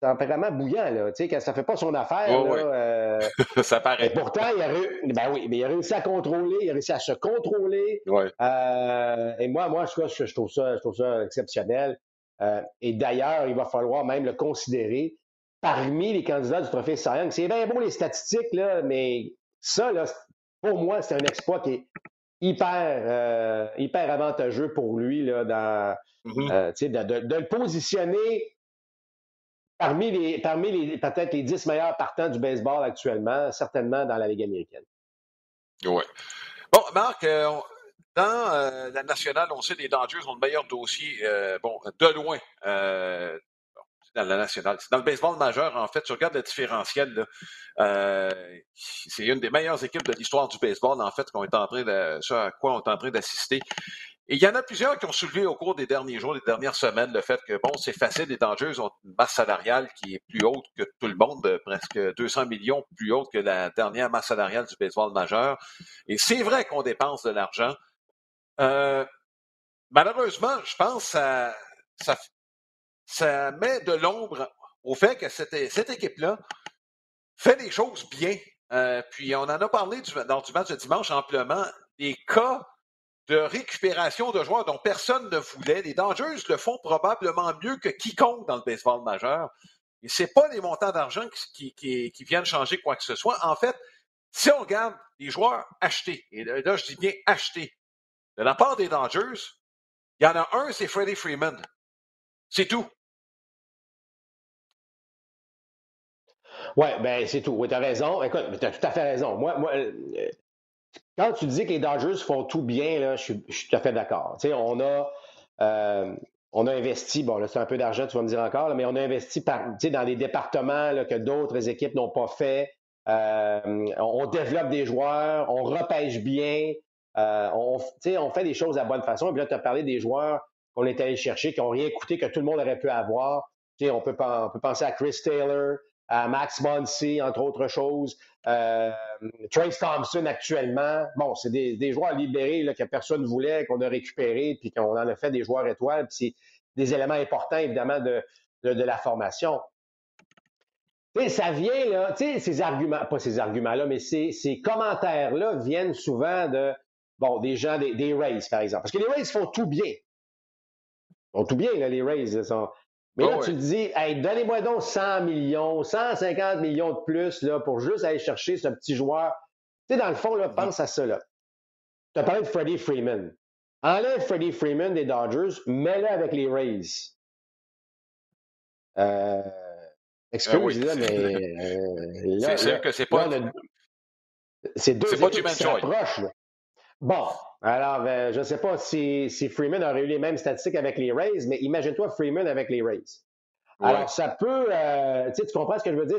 tempérament bouillant, là. Tu sais, quand ça fait pas son affaire, là, euh, ça paraît. Et pourtant, il a, ben oui, mais il a réussi à contrôler, il a réussi à se contrôler. Euh, et moi, moi, je, je, trouve ça, je trouve ça exceptionnel. Euh, et d'ailleurs, il va falloir même le considérer parmi les candidats du trophée Cy C'est bien beau les statistiques, là, mais ça, là, pour moi, c'est un exploit qui est hyper, hyper avantageux pour lui là, dans, mm-hmm. de, de, le positionner Parmi les, parmi peut-être les 10 meilleurs partants du baseball actuellement, certainement dans la Ligue américaine. Oui. Bon, Marc, euh, dans euh, la nationale, on sait que les Dodgers ont le meilleur dossier, euh, bon, de loin. dans la nationale. Dans le baseball majeur, en fait, tu regardes le différentiel, c'est une des meilleures équipes de l'histoire du baseball, en fait, qu'on est en train de, ce à quoi on est en train d'assister. Et il y en a plusieurs qui ont soulevé au cours des derniers jours, des dernières semaines, le fait que, bon, c'est facile, les Dangers ont une masse salariale qui est plus haute que tout le monde, presque 200 millions plus haute que la dernière masse salariale du baseball majeur. Et c'est vrai qu'on dépense de l'argent. Euh, malheureusement, je pense que ça, ça, met de l'ombre au fait que cette, équipe-là fait les choses bien. Euh, puis on en a parlé dans du match de dimanche amplement. Des cas de récupération de joueurs dont personne ne voulait. Les Dangers le font probablement mieux que quiconque dans le baseball majeur. Et ce pas les montants d'argent qui, viennent changer quoi que ce soit. En fait, si on regarde les joueurs achetés, et là, je dis bien achetés, de la part des Dangers, il y en a un, c'est Freddie Freeman. C'est tout. Oui, ben c'est tout. Oui, tu as raison. Écoute, tu as tout à fait raison. Moi, moi euh, quand tu dis que les Dodgers font tout bien, là, je, suis, tout à fait d'accord. Tu sais, on a. Euh, on a investi, bon, là, c'est un peu d'argent, tu vas me dire encore, mais on a investi dans des départements que d'autres équipes n'ont pas fait. Euh, on développe des joueurs, on repêche bien, on, on fait des choses à bonne façon. Et puis là, tu as parlé des joueurs qu'on est allé chercher, qui n'ont rien coûté, que tout le monde aurait pu avoir. on peut, penser à Chris Taylor, Max Muncy, entre autres choses. Euh, Trace Thompson actuellement, bon, c'est des, joueurs libérés que personne ne voulait, qu'on a récupérés, puis qu'on en a fait des joueurs étoiles, puis c'est des éléments importants, évidemment, de, la formation. ça vient, là, tu sais, ces arguments, pas ces arguments-là, mais ces, ces commentaires-là viennent souvent de, des gens, des, des Rays, par exemple. Parce que les Rays font tout bien. Ils font tout bien, là, les Rays. Sont, mais là, tu te dis, hey, donnez-moi donc 100 millions, 150 millions de plus là, pour juste aller chercher ce petit joueur. Tu sais, dans le fond, là, pense à ça. Tu as parlé de Freddie Freeman. Enlève Freddie Freeman des Dodgers, mets-le avec les Rays. Euh, excuse, moi mais. Euh, c'est sûr que c'est pas. C'est deux équipes qui s'approchent. Bon, alors, euh, je ne sais pas si, Freeman aurait eu les mêmes statistiques avec les Rays, mais imagine-toi Freeman avec les Rays. Alors, ça peut. Euh, tu comprends ce que je veux dire?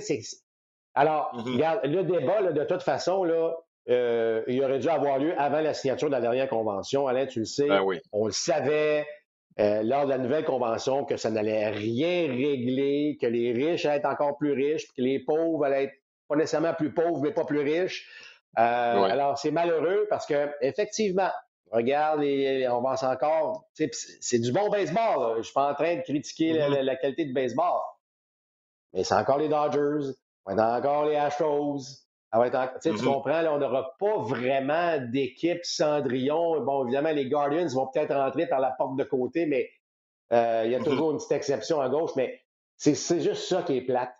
alors, mm-hmm. regarde, le débat, de toute façon, là, euh, il aurait dû avoir lieu avant la signature de la dernière convention. Alain, tu le sais. Ben on le savait lors de la nouvelle convention que ça n'allait rien régler, que les riches allaient être encore plus riches, que les pauvres allaient être pas nécessairement plus pauvres, mais pas plus riches. Euh, alors, c'est malheureux parce que effectivement, regarde, on pense encore. C'est du bon baseball. Je ne suis pas en train de critiquer mm-hmm. la, qualité du baseball. Mais c'est encore les Dodgers, on a encore les Astros. Tu mm-hmm. comprends, là, on n'aura pas vraiment d'équipe Cendrillon. Bon, évidemment, les Guardians vont peut-être rentrer par la porte de côté, mais euh, il y a mm-hmm. toujours une petite exception à gauche. Mais c'est juste ça qui est plate.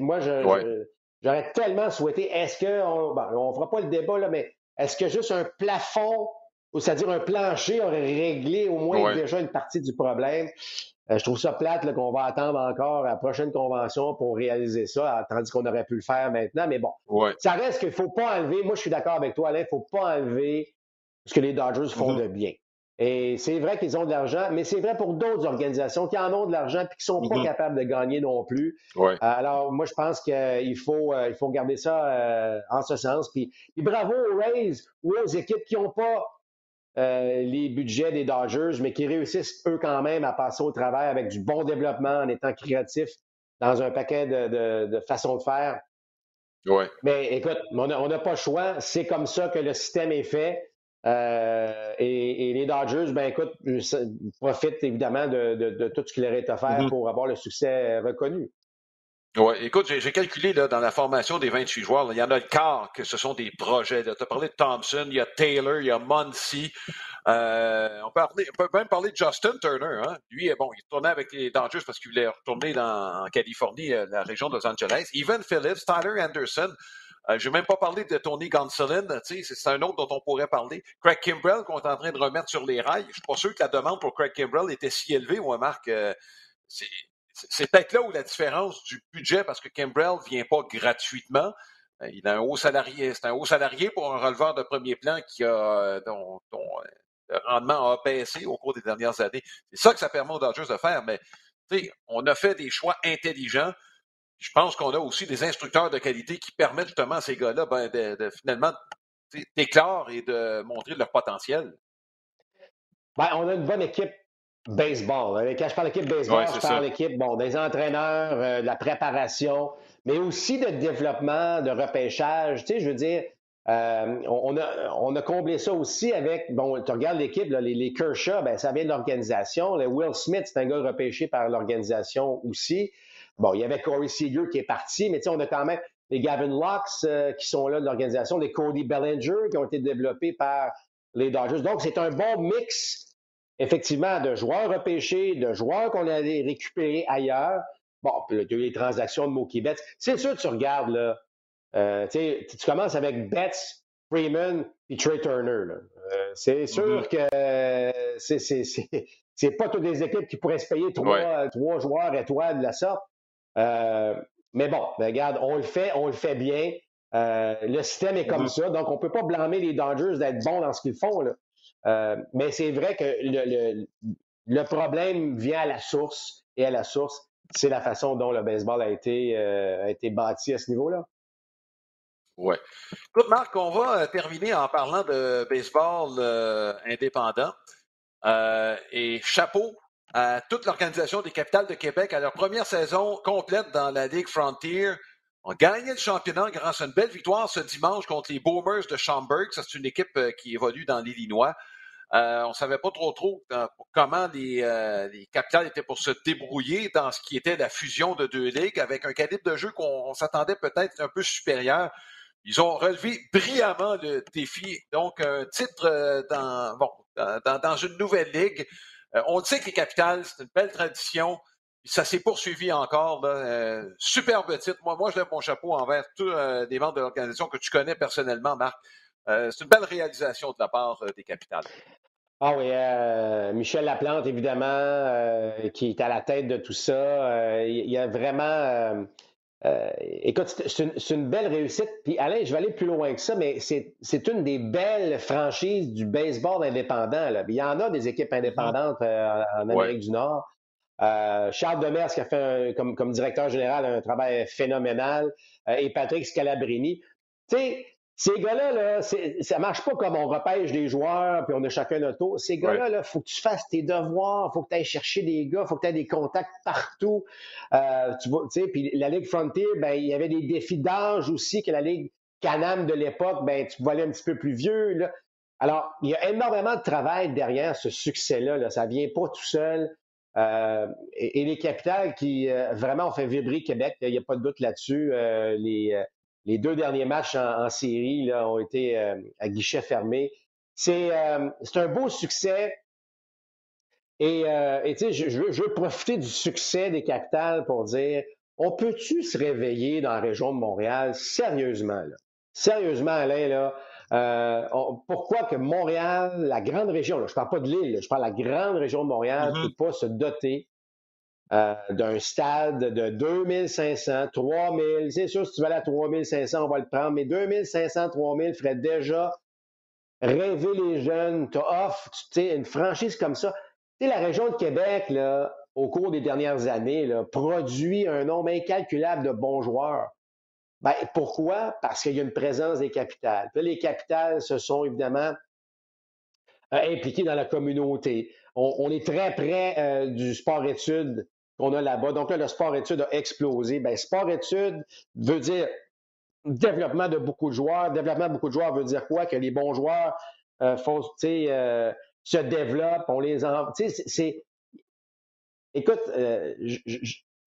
moi, je, J'aurais tellement souhaité, est-ce qu'on ben, on fera pas le débat, là, mais est-ce que juste un plafond, c'est-à-dire un plancher, aurait réglé au moins déjà une partie du problème? Euh, je trouve ça plate qu'on va attendre encore la prochaine convention pour réaliser ça, tandis qu'on aurait pu le faire maintenant. Mais bon, ça reste qu'il ne faut pas enlever, moi je suis d'accord avec toi, Alain, il ne faut pas enlever ce que les Dodgers font mm-hmm. de bien. Et c'est vrai qu'ils ont de l'argent, mais c'est vrai pour d'autres organisations qui en ont de l'argent et qui ne sont pas mm-hmm. capables de gagner non plus. Euh, alors, moi, je pense qu'il faut, euh, il faut garder ça euh, en ce sens. Puis, bravo aux Rays ou aux équipes qui n'ont pas les budgets des Dodgers, mais qui réussissent, eux, quand même, à passer au travail avec du bon développement en étant créatifs dans un paquet de, de, façons de faire. Mais écoute, on n'a pas le choix. C'est comme ça que le système est fait. Euh, et, les Dodgers, ben écoute, profitent évidemment de, tout ce qu'il leur est offert mm-hmm. pour avoir le succès reconnu. Oui, écoute, j'ai calculé là, dans la formation des 28 joueurs, il y en a le quart que ce sont des projets. Tu as parlé de Thompson, il y a Taylor, il y a Muncy. Euh, on, peut même parler de Justin Turner. Hein. Lui, bon, il tournait avec les Dodgers parce qu'il voulait retourner dans, en Californie, euh, la région de Los Angeles. Evan Phillips, Tyler Anderson, euh, je n'ai même pas parlé de Tony Gonsolin, c'est un autre dont on pourrait parler. Craig Kimbrell qu'on est en train de remettre sur les rails. Je suis pas sûr que la demande pour Craig Kimbrell était si élevée, ou Marc. Euh, c'est peut-être là où la différence du budget, parce que Kimbrell ne vient pas gratuitement. Euh, il a un haut salarié. C'est un haut salarié pour un releveur de premier plan qui a, dont, le rendement a baissé au cours des dernières années. C'est ça que ça permet aux Dodgers de faire, mais on a fait des choix intelligents je pense qu'on a aussi des instructeurs de qualité qui permettent justement à ces gars-là ben, de, finalement d'éclore et de montrer leur potentiel. Ben, on a une bonne équipe baseball. Quand je parle d'équipe baseball, je parle d'équipe bon, des entraîneurs, euh, de la préparation, mais aussi de développement, de repêchage. Tu sais, je veux dire, euh, on, a, on a comblé ça aussi avec, bon, tu regardes l'équipe, les, les, Kershaw, ben, ça vient de l'organisation. Will Smith, c'est un gars repêché par l'organisation aussi. Bon, il y avait Corey Seager qui est parti, mais tu sais, on a quand même. des Gavin Locks qui sont là de l'organisation, des Cody Bellinger qui ont été développés par les Dodgers. Donc, c'est un bon mix, effectivement, de joueurs repêchés, de joueurs qu'on a récupérés ailleurs. Bon, puis les transactions de Mookie Betts. C'est sûr, tu regardes, là, euh, tu commences avec Betts, Freeman et Trey Turner. Euh, c'est sûr mm-hmm. que c'est pas toutes les équipes qui pourraient se payer trois, trois joueurs étoiles de la sorte. Euh, mais bon, ben, regarde, on le fait, on le fait bien. le système est comme mm-hmm. ça, donc on ne peut pas blâmer les Dodgers d'être bons dans ce qu'ils font. mais c'est vrai que le, le, problème vient à la source, et à la source, c'est la façon dont le baseball a été, a été bâti à ce niveau-là. Oui. Écoute, Marc, on va euh, terminer en parlant de baseball euh, indépendant. Euh, et chapeau à toute l'organisation des capitales de Québec à leur première saison complète dans la Ligue Frontier. On gagné le championnat grâce à une belle victoire ce dimanche contre les Boomers de Schaumburg. C'est une équipe qui évolue dans l'Illinois. on ne savait pas trop trop comment les, les, capitales étaient pour se débrouiller dans ce qui était la fusion de deux ligues avec un calibre de jeu qu'on s'attendait peut-être un peu supérieur. Ils ont relevé brillamment le défi. Donc, un titre euh, dans, bon, dans une nouvelle ligue. Euh, on sait que les capitales, c'est une belle tradition. Ça s'est poursuivi encore. Euh, superbe titre. Moi, moi, je lève mon chapeau envers tous les membres de l'organisation que tu connais personnellement, Marc. c'est une belle réalisation de la part des capitales. Ah oui, Michel Laplante, évidemment, qui est à la tête de tout ça. il y a vraiment euh, écoute, c'est une, belle réussite. Puis Alain, je vais aller plus loin que ça, mais c'est une des belles franchises du baseball indépendant. Il y en a des équipes indépendantes euh, en Amérique du Nord. Euh, Charles Demers qui a fait comme, comme, directeur général un travail phénoménal et Patrick Scalabrini. Tu sais, ces gars-là, là, ça marche pas comme on repêche des joueurs puis on a chacun notre tour. Ces gars-là, il faut que tu fasses tes devoirs, faut que tu ailles chercher des gars, faut que tu aies des contacts partout. Euh, tu vois, puis la Ligue Frontier, ben, il y avait des défis d'âge aussi que la Ligue Canam de l'époque, ben, tu aller un petit peu plus vieux. Là. Alors, il y a énormément de travail derrière ce succès-là. Là. Ça vient pas tout seul. Euh, et, les capitales qui euh, vraiment ont fait vibrer Québec, il n'y a pas de doute là-dessus. Euh, les, les deux derniers matchs en, série là, ont été euh, à guichet fermé. Euh, c'est un beau succès. Et euh, tu sais, je, je, veux profiter du succès des capitales pour dire, on peut-tu se réveiller dans la région de Montréal sérieusement? Là? Sérieusement, Alain, là, pourquoi que Montréal, la grande région, là, je parle pas de l'île, je parle de la grande région de Montréal, ne mm-hmm. peut pas se doter euh, d'un stade de 2500, 3000. C'est sûr, si tu vas aller à 3500, on va le prendre, mais 2500, 3000 ferait déjà rêver les jeunes. Tu offres, une franchise comme ça. Tu la région de Québec, là, au cours des dernières années, là, produit un nombre incalculable de bons joueurs. Ben, pourquoi? Parce qu'il y a une présence des capitales. les capitales se sont évidemment euh, impliquées dans la communauté. On, est très près euh, du sport-études qu'on a là-bas. Donc là, le sport-études a explosé. Bien, sport-études veut dire développement de beaucoup de joueurs. Développement de beaucoup de joueurs veut dire quoi? Que les bons joueurs euh, euh se développent, on les en... c'est... Écoute, euh,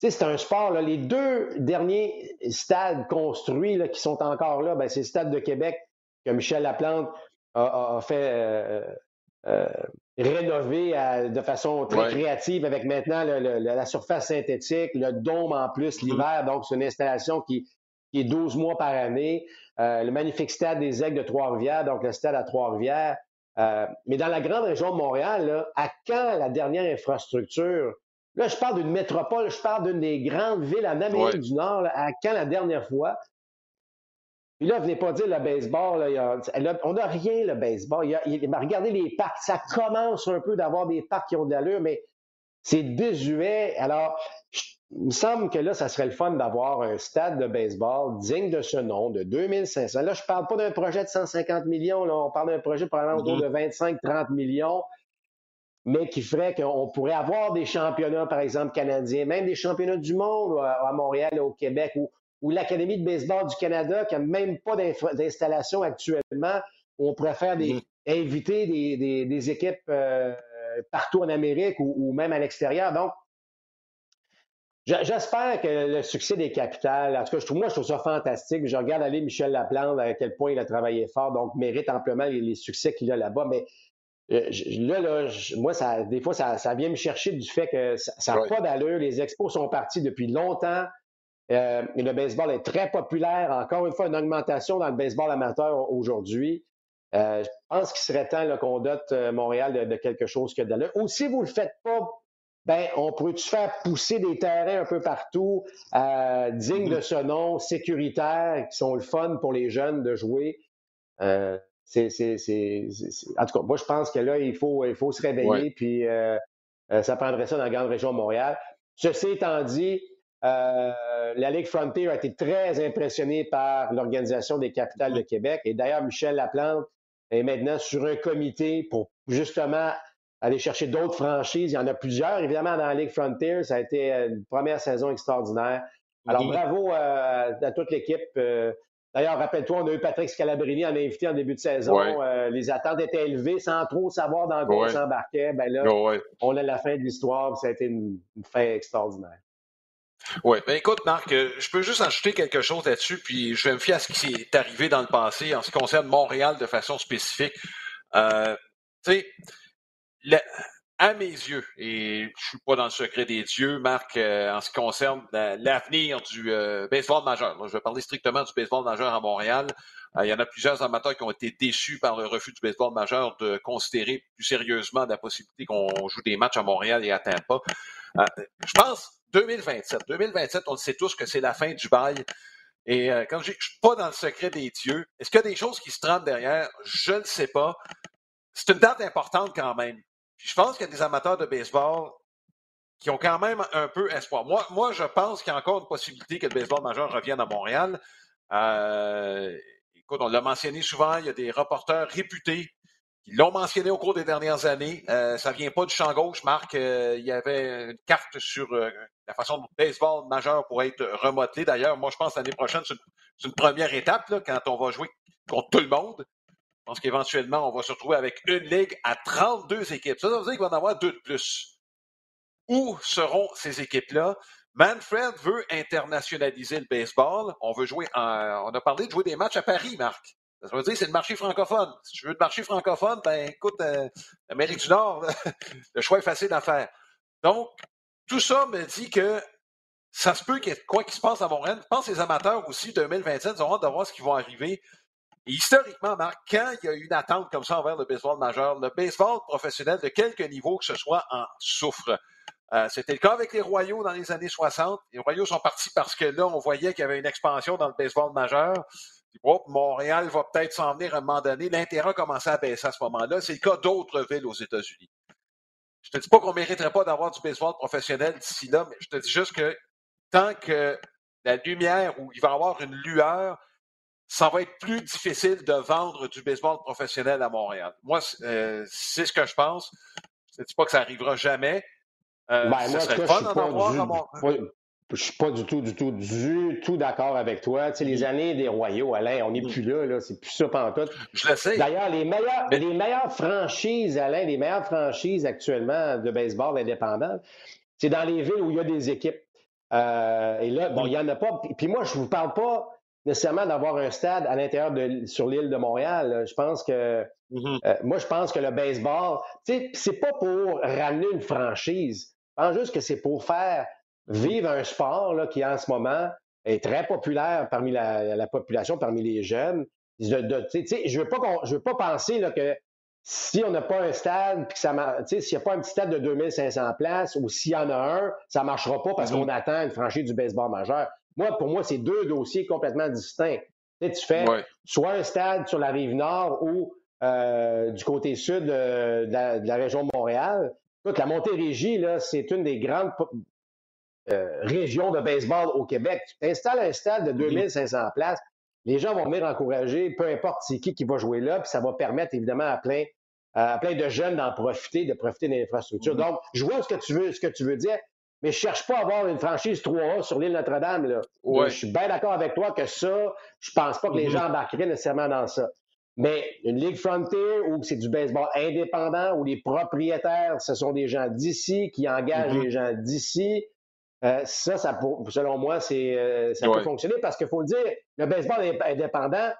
c'est un sport, là, les deux derniers stades construits qui sont encore là, ben, c'est le Stade de Québec que Michel Laplante a, fait euh, euh, rénové de façon très créative avec maintenant la surface synthétique, le dôme en plus mm-hmm. l'hiver. Donc, c'est une installation qui, est 12 mois par année. Euh, le magnifique stade des Aigles de Trois-Rivières, donc le stade à Trois-Rivières. Euh, mais dans la grande région de Montréal, à quand la dernière infrastructure? Là, je parle d'une métropole, je parle d'une des grandes villes en Amérique du Nord. à quand la dernière fois? Puis là, venez pas dire le baseball, on n'a rien, le baseball. regardez les parcs, ça commence un peu d'avoir des parcs qui ont de l'allure, mais c'est désuet. Alors, il me semble que là, ça serait le fun d'avoir un stade de baseball digne de ce nom, de 2500. Là, je parle pas d'un projet de 150 millions, là, on parle d'un projet probablement autour mm-hmm. de 25-30 millions, mais qui ferait qu'on pourrait avoir des championnats, par exemple, canadiens, même des championnats du monde à Montréal, au Québec, où ou l'Académie de baseball du Canada, qui n'a même pas d'installation actuellement, où on préfère des, mm-hmm. inviter des, équipes euh, partout en Amérique ou, même à l'extérieur. Donc, J'espère que le succès des capitales, en tout cas, je trouve, moi, je trouve ça fantastique. Je regarde aller Michel Laplante, à quel point il a travaillé fort, donc mérite amplement les, succès qu'il a là-bas. Mais euh, là, là moi, ça, des fois, ça, vient me chercher du fait que ça n'a pas d'allure. Les expos sont partis depuis longtemps. Euh, le baseball est très populaire. Encore une fois, une augmentation dans le baseball amateur aujourd'hui. Euh, je pense qu'il serait temps qu'on dote Montréal de, quelque chose que d'allure. Ou si vous ne le faites pas, ben, on pourrait-tu faire pousser des terrains un peu partout, euh, dignes de mm-hmm. ce nom, sécuritaires, qui sont le fun pour les jeunes de jouer? Euh, c'est, En tout cas, moi, je pense que là, il faut, il faut se réveiller, puis euh, euh, ça prendrait ça dans la grande région de Montréal. Ceci étant dit, euh, la Ligue Frontier a été très impressionnée par l'organisation des capitales de Québec. Et d'ailleurs, Michel Laplante est maintenant sur un comité pour justement aller chercher d'autres franchises. Il y en a plusieurs, évidemment, dans la Ligue Frontier. Ça a été une première saison extraordinaire. Alors, bravo euh, à toute l'équipe. Euh, d'ailleurs, rappelle-toi, on a eu Patrick Scalabrini en invité en début de saison. Euh, les attentes étaient élevées sans trop savoir dans quoi on s'embarquait. Ben là, on a la fin de l'histoire. Ça a été une, fin extraordinaire. Oui, ben écoute, Marc, je peux juste ajouter quelque chose là-dessus, puis je vais me fier à ce qui s'est arrivé dans le passé en ce qui concerne Montréal de façon spécifique. tu sais, à mes yeux, et je suis pas dans le secret des dieux, Marc, euh, en ce qui concerne l'avenir du euh, baseball majeur. je vais parler strictement du baseball majeur à Montréal. Euh, il y en a plusieurs amateurs qui ont été déçus par le refus du baseball majeur de considérer plus sérieusement la possibilité qu'on joue des matchs à Montréal et à Tampa. je pense 2027. 2027, on le sait tous que c'est la fin du bail. Et je dis, je suis pas dans le secret des dieux. Est-ce qu'il y a des choses qui se trament derrière? Je ne sais pas. C'est une date importante quand même je pense qu'il y a des amateurs de baseball qui ont quand même un peu espoir. Moi, moi je pense qu'il y a encore une possibilité que le baseball majeur revienne à Montréal. Euh, écoute, on l'a mentionné souvent, il y a des reporters réputés qui l'ont mentionné au cours des dernières années. Euh, ça vient pas du champ gauche, Marc. Euh, il y avait une carte sur euh, la façon dont le baseball majeur pourrait être remodelé. D'ailleurs, moi, je pense que l'année prochaine, c'est une, première étape là, quand on va jouer contre tout le monde. Je pense qu'éventuellement, on va se retrouver avec une ligue à 32 équipes. Ça, ça veut dire qu'il va en avoir deux de plus. Où seront ces équipes-là? Manfred veut internationaliser le baseball. On veut jouer en, on a parlé de jouer des matchs à Paris, Marc. Ça veut dire que c'est le marché francophone. Si tu veux le marché francophone, ben écoute, euh, l'Amérique du Nord, le choix est facile à faire. Donc, tout ça me dit que ça se peut qu'il y ait quoi qui se passe à Montréal. Je pense que les amateurs aussi, 2027, auront hâte de voir ce qui va arriver historiquement, Marc, quand il y a une attente comme ça envers le baseball majeur, le baseball professionnel de quelque niveau que ce soit en souffre. Euh, c'était le cas avec les Royaux dans les années 60. Les Royaux sont partis parce que là, on voyait qu'il y avait une expansion dans le baseball majeur. Montréal va peut-être s'en venir à un moment donné. L'intérêt a commencé à baisser à ce moment-là. C'est le cas d'autres villes aux États-Unis. Je te dis pas qu'on mériterait pas d'avoir du baseball professionnel d'ici là, mais je te dis juste que tant que la lumière où il va y avoir une lueur ça va être plus difficile de vendre du baseball professionnel à Montréal. Moi, euh, c'est ce que je pense. Je ne dis pas que ça arrivera jamais. Euh, ben, moi, serait fun Je suis pas du tout, du tout, du tout d'accord avec toi. Tu sais, les années des royaux, Alain, on n'est plus là, là. C'est plus ça pantoute. Je le sais. D'ailleurs, les meilleures, les meilleures franchises, Alain, les meilleures franchises actuellement de baseball indépendant, c'est dans les villes où il y a des équipes. Euh, et là, bon, il n'y en a pas. Puis moi, je vous parle pas nécessairement d'avoir un stade à l'intérieur de sur l'île de Montréal. Je pense que mm-hmm. euh, moi, je pense que le baseball, c'est pas pour ramener une franchise. Je pense juste que c'est pour faire vivre un sport là, qui en ce moment est très populaire parmi la, population, parmi les jeunes. je veux pas je veux pas penser là, que si on n'a pas un stade, puis que ça s'il n'y a pas un petit stade de 2500 places, ou s'il y en a un, ça ne marchera pas parce mm-hmm. qu'on attend une franchise du baseball majeur. Moi, pour moi, c'est deux dossiers complètement distincts. Tu, fais soit un stade sur la rive nord ou euh, du côté sud de, la, région de Montréal. Écoute, la Montérégie, là, c'est une des grandes euh, régions de baseball au Québec. Tu installes un stade de 2500 places, les gens vont venir encourager, peu importe c'est qui qui va jouer là, puis ça va permettre évidemment à plein, à plein de jeunes d'en profiter, de profiter de l'infrastructure. Donc, je vois ce que tu veux, ce que tu veux dire mais je cherche pas à avoir une franchise 3A sur l'île Notre-Dame. Là. Je suis bien d'accord avec toi que ça, je pense pas que les gens embarqueraient nécessairement dans ça. Mais une Ligue Frontier où c'est du baseball indépendant, où les propriétaires, ce sont des gens d'ici, qui engagent mm-hmm. les gens d'ici, ça, ça selon moi, c'est, ça peut fonctionner parce qu'il faut le dire, le baseball indépendant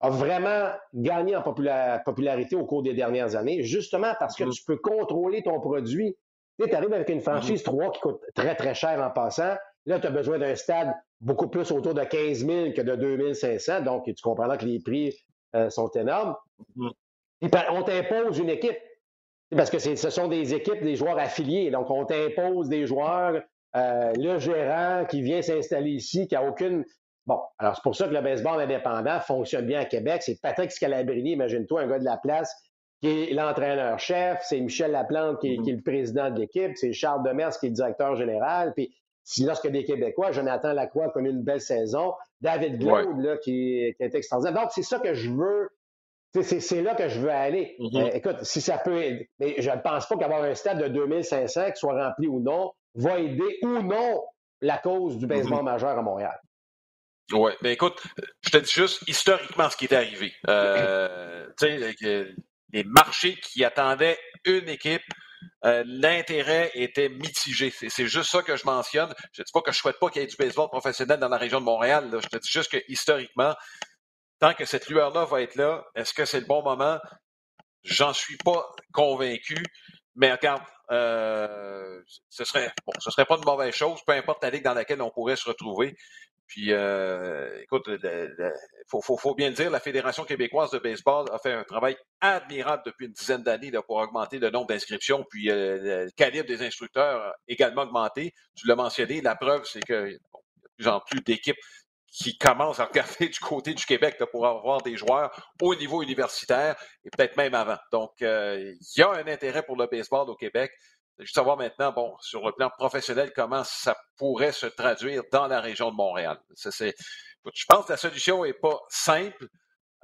a vraiment gagné en popularité au cours des dernières années, justement parce que mm. tu peux contrôler ton produit. Tu arrives avec une franchise 3 mm-hmm. qui coûte très, très cher en passant. Là, tu as besoin d'un stade beaucoup plus autour de 15 000 que de 2 500. Donc, tu comprendras que les prix euh, sont énormes. Mm. on t'impose une équipe. Parce que ce sont des équipes, des joueurs affiliés. Donc, on t'impose des joueurs, euh, le gérant qui vient s'installer ici, qui n'a aucune. Bon, alors c'est pour ça que le baseball indépendant fonctionne bien à Québec. C'est Patrick Scalabrini, imagine-toi, un gars de la place, qui est l'entraîneur-chef. C'est Michel Laplante qui est, qui est, le président de l'équipe. C'est Charles Demers qui est le directeur général. Puis si lorsque des Québécois, Jonathan Lacroix a connu une belle saison, David Glaude, là, qui, qui est extraordinaire. Donc, c'est ça que je veux. C'est là que je veux aller. Mm-hmm. Euh, écoute, si ça peut aider, mais je ne pense pas qu'avoir un stade de 2500, qui soit rempli ou non, va aider ou non la cause du baseball mm-hmm. majeur à Montréal. Oui, mais écoute, je te dis juste historiquement ce qui est arrivé. Euh, les marchés qui attendaient une équipe euh, l'intérêt était mitigé. C'est juste ça que je mentionne. Je ne dis pas que je ne souhaite pas qu'il y ait du baseball professionnel dans la région de Montréal. Je te dis juste que historiquement, tant que cette lueur-là va être là, est-ce que c'est le bon moment? J'en suis pas convaincu. Mais regarde, euh, ce serait bon, serait pas une mauvaise chose, peu importe la ligue dans laquelle on pourrait se retrouver. Puis, euh, écoute, il faut, bien le dire, la Fédération québécoise de baseball a fait un travail admirable depuis une dizaine d'années pour augmenter le nombre d'inscriptions, puis euh, le calibre des instructeurs a également augmenté. Tu l'as mentionné, la preuve, c'est y a de plus en plus d'équipes qui commencent à regarder du côté du Québec pour avoir des joueurs au niveau universitaire et peut-être même avant. Donc, euh, il y a un intérêt pour le baseball au Québec. Juste savoir maintenant, bon, sur le plan professionnel, comment ça pourrait se traduire dans la région de Montréal. c'est, je pense que la solution n'est pas simple.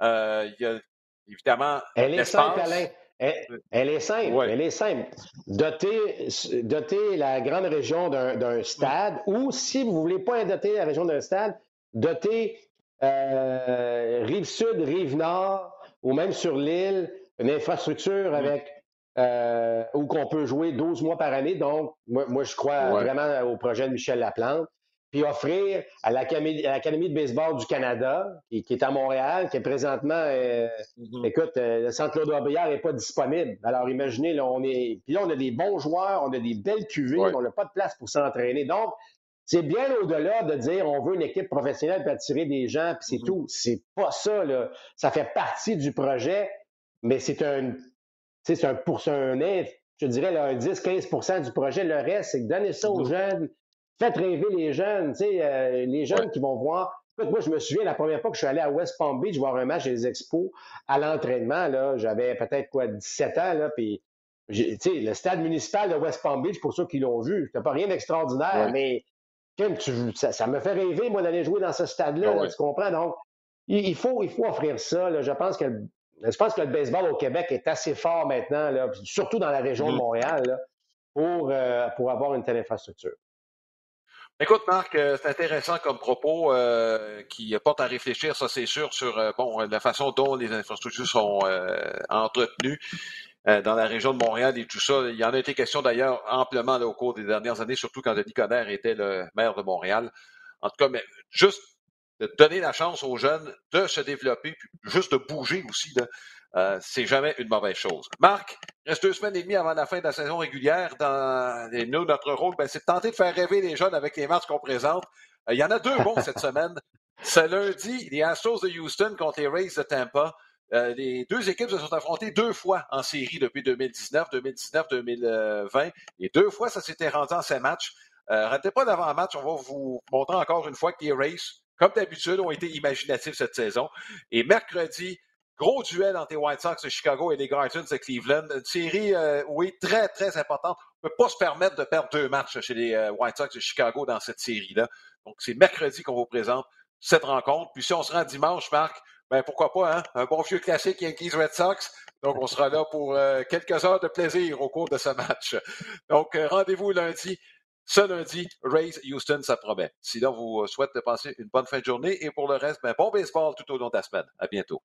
Euh, il y a évidemment. Elle est simple, Alain. Elle, est simple. Elle est simple. Doter, doter la grande région d'un, stade, ou si vous ne voulez pas doter la région d'un stade, doter euh, rive sud, rive nord, ou même sur l'île, une infrastructure avec euh, où qu'on peut jouer 12 mois par année. Donc, moi, je crois vraiment au projet de Michel Laplante. Puis offrir à l'Académie de baseball du Canada, qui, est à Montréal, qui est présentement, euh, mm-hmm. écoute, le centre Claude Robillard n'est pas disponible. Alors imaginez, là, on est. Puis là, on a des bons joueurs, on a des belles cuvées, on n'a pas de place pour s'entraîner. Donc, c'est bien au-delà de dire on veut une équipe professionnelle pour attirer des gens, puis c'est mm-hmm. tout. C'est pas ça, là. Ça fait partie du projet, mais c'est un c'est un, pour un je dirais, un 10-15% du projet. Le reste, c'est de donner ça aux jeunes. Faites rêver les jeunes, euh, les jeunes qui vont voir. moi, je me souviens, la première fois que je suis allé à West Palm Beach voir un match des Expos à l'entraînement, là, j'avais peut-être quoi, 17 ans, là, puis le stade municipal de West Palm Beach, pour ceux qui l'ont vu, c'était pas rien d'extraordinaire, mais ça, me fait rêver, moi, d'aller jouer dans ce stade-là, ah tu comprends? Donc, il, faut, il faut offrir ça. Je pense que je pense que le baseball au Québec est assez fort maintenant, surtout dans la région de mm-hmm. Montréal, pour, euh, pour avoir une telle infrastructure. Écoute, Marc, euh, c'est intéressant comme propos euh, qui porte à réfléchir, ça c'est sûr, sur bon, la façon dont les infrastructures sont entretenues dans la région de Montréal et tout ça. Il y en a été question d'ailleurs amplement au cours des dernières années, surtout quand Denis Coderre était le maire de Montréal. En tout cas, juste de donner la chance aux jeunes de se développer, puis juste de bouger aussi, euh, c'est jamais une mauvaise chose. Marc, reste deux semaines et demie avant la fin de la saison régulière. Dans, et nous, notre rôle, ben, c'est de tenter de faire rêver les jeunes avec les matchs qu'on présente. Euh, il y en a deux bons cette semaine. Ce lundi, les Astros de Houston contre les Rays de Tampa. Euh, les deux équipes se sont affrontées deux fois en série depuis 2019, 2019, 2020. Et deux fois, ça s'était rendu en ces matchs. Euh, ratez pas d'avant-match, on va vous montrer encore une fois que les Rays comme d'habitude, ont été imaginatifs cette saison. Et mercredi, gros duel entre les White Sox de Chicago et les Guardians de Cleveland. Une série, euh, oui, très, très importante. On ne peut pas se permettre de perdre deux matchs chez les euh, White Sox de Chicago dans cette série-là. Donc, c'est mercredi qu'on vous présente cette rencontre. Puis si on se rend dimanche, Marc, ben pourquoi pas, hein? Un bon vieux classique Yankees Red Sox. Donc, on sera là pour euh, quelques heures de plaisir au cours de ce match. Donc, rendez-vous lundi ce lundi, Raise Houston, ça promet. Sinon, vous souhaite de passer une bonne fin de journée et pour le reste, ben, bon baseball tout au long de la semaine. À bientôt.